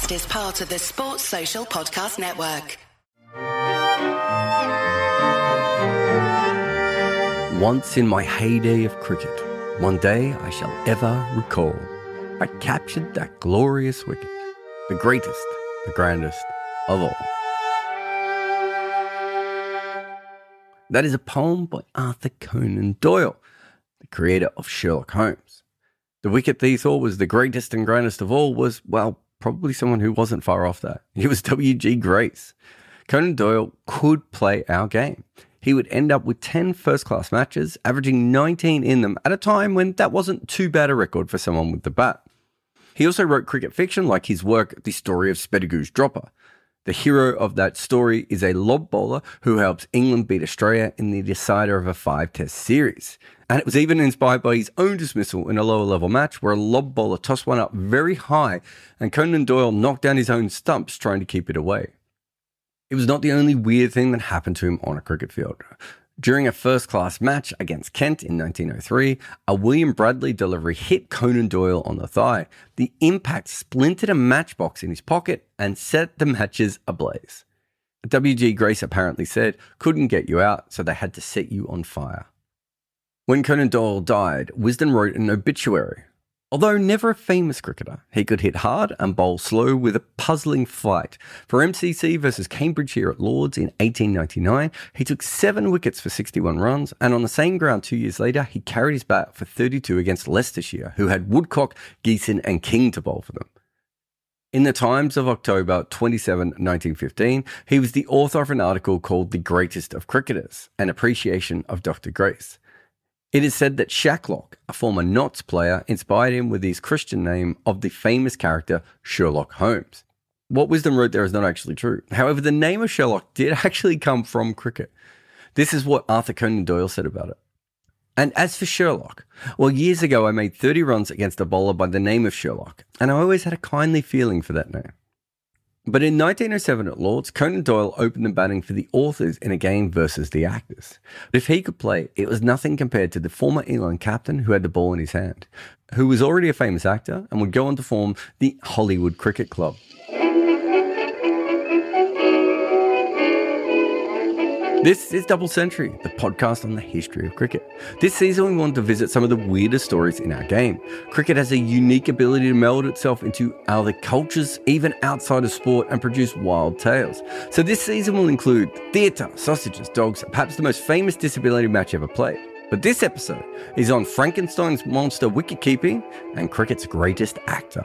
Podcast is part of the Sports Social Podcast Network. Once in my heyday of cricket, one day I shall ever recall, I captured that glorious wicket, the greatest, the grandest of all. That is a poem by Arthur Conan Doyle, the creator of Sherlock Holmes. The wicket he thought was the greatest and grandest of all was, well, probably someone who wasn't far off that. He was W.G. Grace. Conan Doyle could play our game. He would end up with 10 first class matches, averaging 19 in them at a time when that wasn't too bad a record for someone with the bat. He also wrote cricket fiction like his work, The Story of Spedegue's Dropper. The hero of that story is a lob bowler who helps England beat Australia in the decider of a five test series. And it was even inspired by his own dismissal in a lower level match where a lob bowler tossed one up very high and Conan Doyle knocked down his own stumps trying to keep it away. It was not the only weird thing that happened to him on a cricket field. During a first class match against Kent in 1903, a William Bradley delivery hit Conan Doyle on the thigh. The impact splintered a matchbox in his pocket and set the matches ablaze. W.G. Grace apparently said, couldn't get you out, so they had to set you on fire. When Conan Doyle died, Wisden wrote an obituary Although never a famous cricketer, he could hit hard and bowl slow with a puzzling flight. For MCC versus Cambridgeshire at Lords in 1899, he took seven wickets for 61 runs, and on the same ground two years later, he carried his bat for 32 against Leicestershire, who had Woodcock, Geeson, and King to bowl for them. In the Times of October 27, 1915, he was the author of an article called The Greatest of Cricketers, an appreciation of Dr. Grace. It is said that Shacklock, a former Notts player, inspired him with his Christian name of the famous character Sherlock Holmes. What Wisden wrote there is not actually true. However, the name of Sherlock did actually come from cricket. This is what Arthur Conan Doyle said about it. And as for Sherlock, well, years ago I made 30 runs against a bowler by the name of Sherlock, and I always had a kindly feeling for that name. But in 1907 at Lords, Conan Doyle opened the batting for the authors in a game versus the actors. But if he could play, it was nothing compared to the former England captain who had the ball in his hand, who was already a famous actor and would go on to form the Hollywood Cricket Club. This is Double Century, the podcast on the history of cricket. This season, we want to visit some of the weirdest stories in our game. Cricket has a unique ability to meld itself into other cultures, even outside of sport, and produce wild tales. So, this season will include theatre, sausages, dogs, perhaps the most famous disability match ever played. But this episode is on Frankenstein's monster wicket keeping and cricket's greatest actor.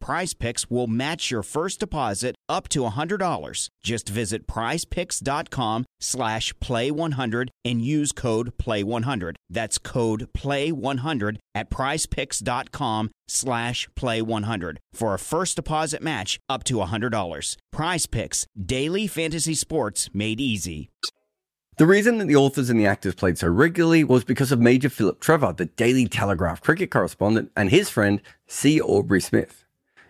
Prize Picks will match your first deposit up to $100. Just visit prizepicks.com slash play100 and use code play100. That's code play100 at prizepicks.com slash play100 for a first deposit match up to $100. Prize Picks, daily fantasy sports made easy. The reason that the authors and the actors played so regularly was because of Major Philip Trevor, the Daily Telegraph cricket correspondent, and his friend C. Aubrey Smith.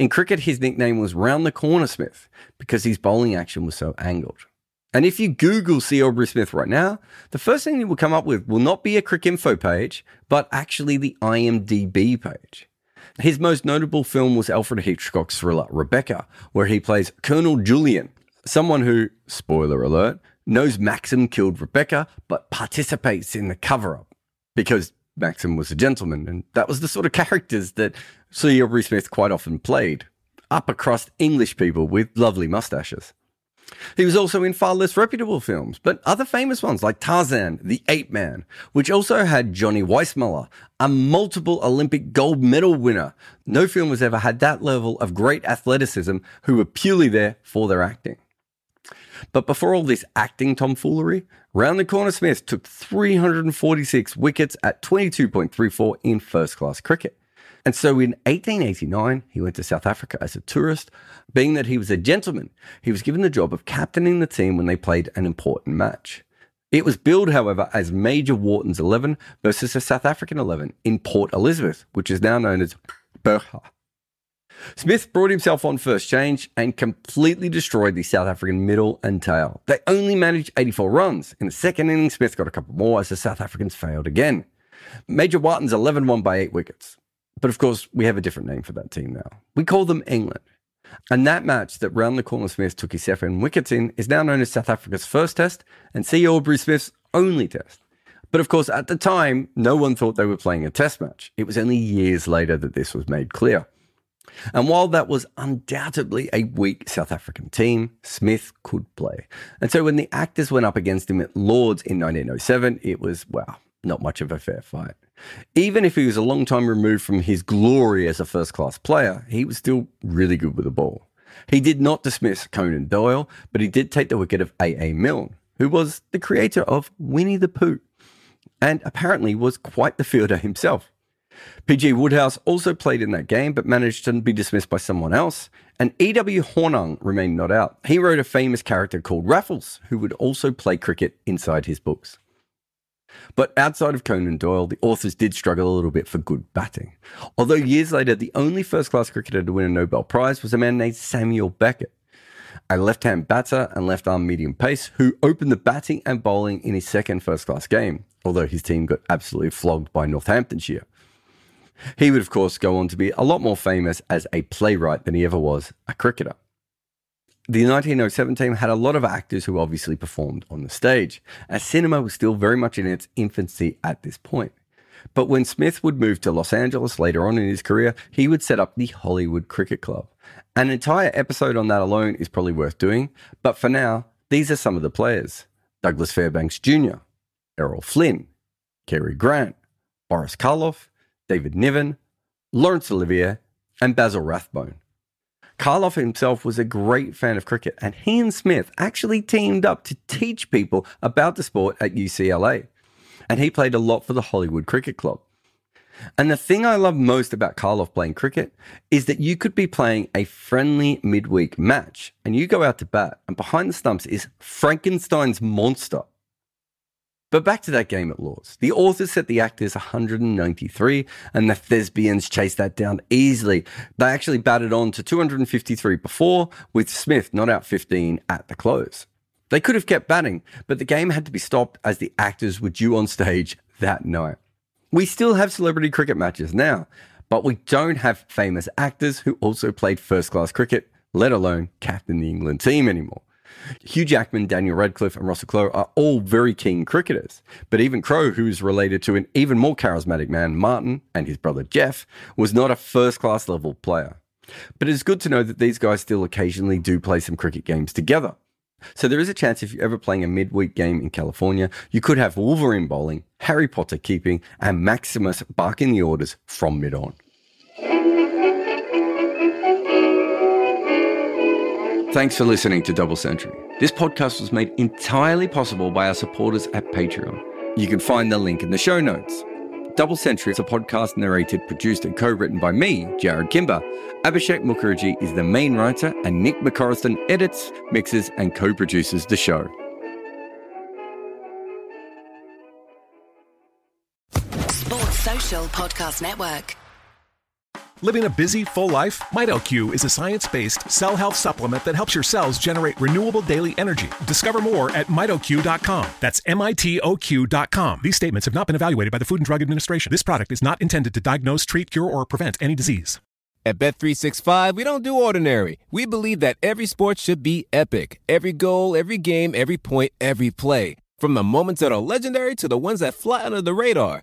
In cricket, his nickname was Round the Corner Smith because his bowling action was so angled. And if you Google C. Aubrey Smith right now, the first thing you will come up with will not be a Cricinfo page, but actually the IMDb page. His most notable film was Alfred Hitchcock's thriller Rebecca, where he plays Colonel Julyan, Someone who, spoiler alert, knows Maxim killed Rebecca, but participates in the cover up because Maxim was a gentleman, and that was the sort of characters that C. Aubrey Smith quite often played upper crust English people with lovely mustaches. He was also in far less reputable films, but other famous ones like Tarzan, The Ape Man, which also had Johnny Weissmuller, a multiple Olympic gold medal winner. No film has ever had that level of great athleticism who were purely there for their acting. But before all this acting tomfoolery, Round the Corner Smith took 346 wickets at 22.34 in first class cricket. And so in 1889, he went to South Africa as a tourist. Being that he was a gentleman, he was given the job of captaining the team when they played an important match. It was billed, however, as Major Warton's 11 versus a South African 11 in Port Elizabeth, which is now known as Berha. Smith brought himself on first change and completely destroyed the South African middle and tail. They only managed 84 runs. In the second inning, Smith got a couple more as the South Africans failed again. Major Warton's 11 won by eight wickets. But of course, we have a different name for that team now. We call them England. And that match that Round the Corner Smith took his seven wickets in is now known as South Africa's first test and C. Aubrey Smith's only test. But of course, at the time, no one thought they were playing a test match. It was only years later that this was made clear. And while that was undoubtedly a weak South African team, Smith could play. And so when the actors went up against him at Lords in 1907, it was, well, not much of a fair fight. Even if he was a long time removed from his glory as a first class player, he was still really good with the ball. He did not dismiss Conan Doyle, but he did take the wicket of A.A. Milne, who was the creator of Winnie the Pooh, and apparently was quite the fielder himself. PG Wodehouse also played in that game, but managed to be dismissed by someone else. And E.W. Hornung remained not out. He wrote a famous character called Raffles, who would also play cricket inside his books. But outside of Conan Doyle, the authors did struggle a little bit for good batting. Although years later, the only first class cricketer to win a Nobel Prize was a man named Samuel Beckett, a left hand batter and left arm medium pace who opened the batting and bowling in his second first class game, although his team got absolutely flogged by Northamptonshire. He would, of course, go on to be a lot more famous as a playwright than he ever was a cricketer. The 1907 team had a lot of actors who obviously performed on the stage, as cinema was still very much in its infancy at this point. But when Smith would move to Los Angeles later on in his career, he would set up the Hollywood Cricket Club. An entire episode on that alone is probably worth doing, but for now, these are some of the players Douglas Fairbanks Jr., Errol Flynn, Cary Grant, Boris Karloff, David Niven, Laurence Olivier, and Basil Rathbone. Karloff himself was a great fan of cricket, and he and Smith actually teamed up to teach people about the sport at UCLA. And he played a lot for the Hollywood Cricket Club. And the thing I love most about Karloff playing cricket is that you could be playing a friendly midweek match and you go out to bat, and behind the stumps is Frankenstein's monster. But back to that game at Lords. The authors set the actors 193, and the thespians chased that down easily. They actually batted on to 253 before, with Smith not out 15 at the close. They could have kept batting, but the game had to be stopped as the actors were due on stage that night. We still have celebrity cricket matches now, but we don't have famous actors who also played first class cricket, let alone captain the England team anymore. Hugh Jackman, Daniel Radcliffe, and Russell Crowe are all very keen cricketers. But even Crowe, who is related to an even more charismatic man, Martin, and his brother Jeff, was not a first class level player. But it's good to know that these guys still occasionally do play some cricket games together. So there is a chance if you're ever playing a midweek game in California, you could have Wolverine bowling, Harry Potter keeping, and Maximus barking the orders from mid on. Thanks for listening to Double Century. This podcast was made entirely possible by our supporters at Patreon. You can find the link in the show notes. Double Century is a podcast narrated, produced, and co written by me, Jarrod Kimber. Abhishek Mukherjee is the main writer, and Nick McCorriston edits, mixes, and co produces the show. Sports Social Podcast Network. Living a busy, full life? MitoQ is a science based cell health supplement that helps your cells generate renewable daily energy. Discover more at mitoq.com. That's M I T O Q.com. These statements have not been evaluated by the Food and Drug Administration. This product is not intended to diagnose, treat, cure, or prevent any disease. At Bet365, we don't do ordinary. We believe that every sport should be epic. Every goal, every game, every point, every play. From the moments that are legendary to the ones that fly under the radar.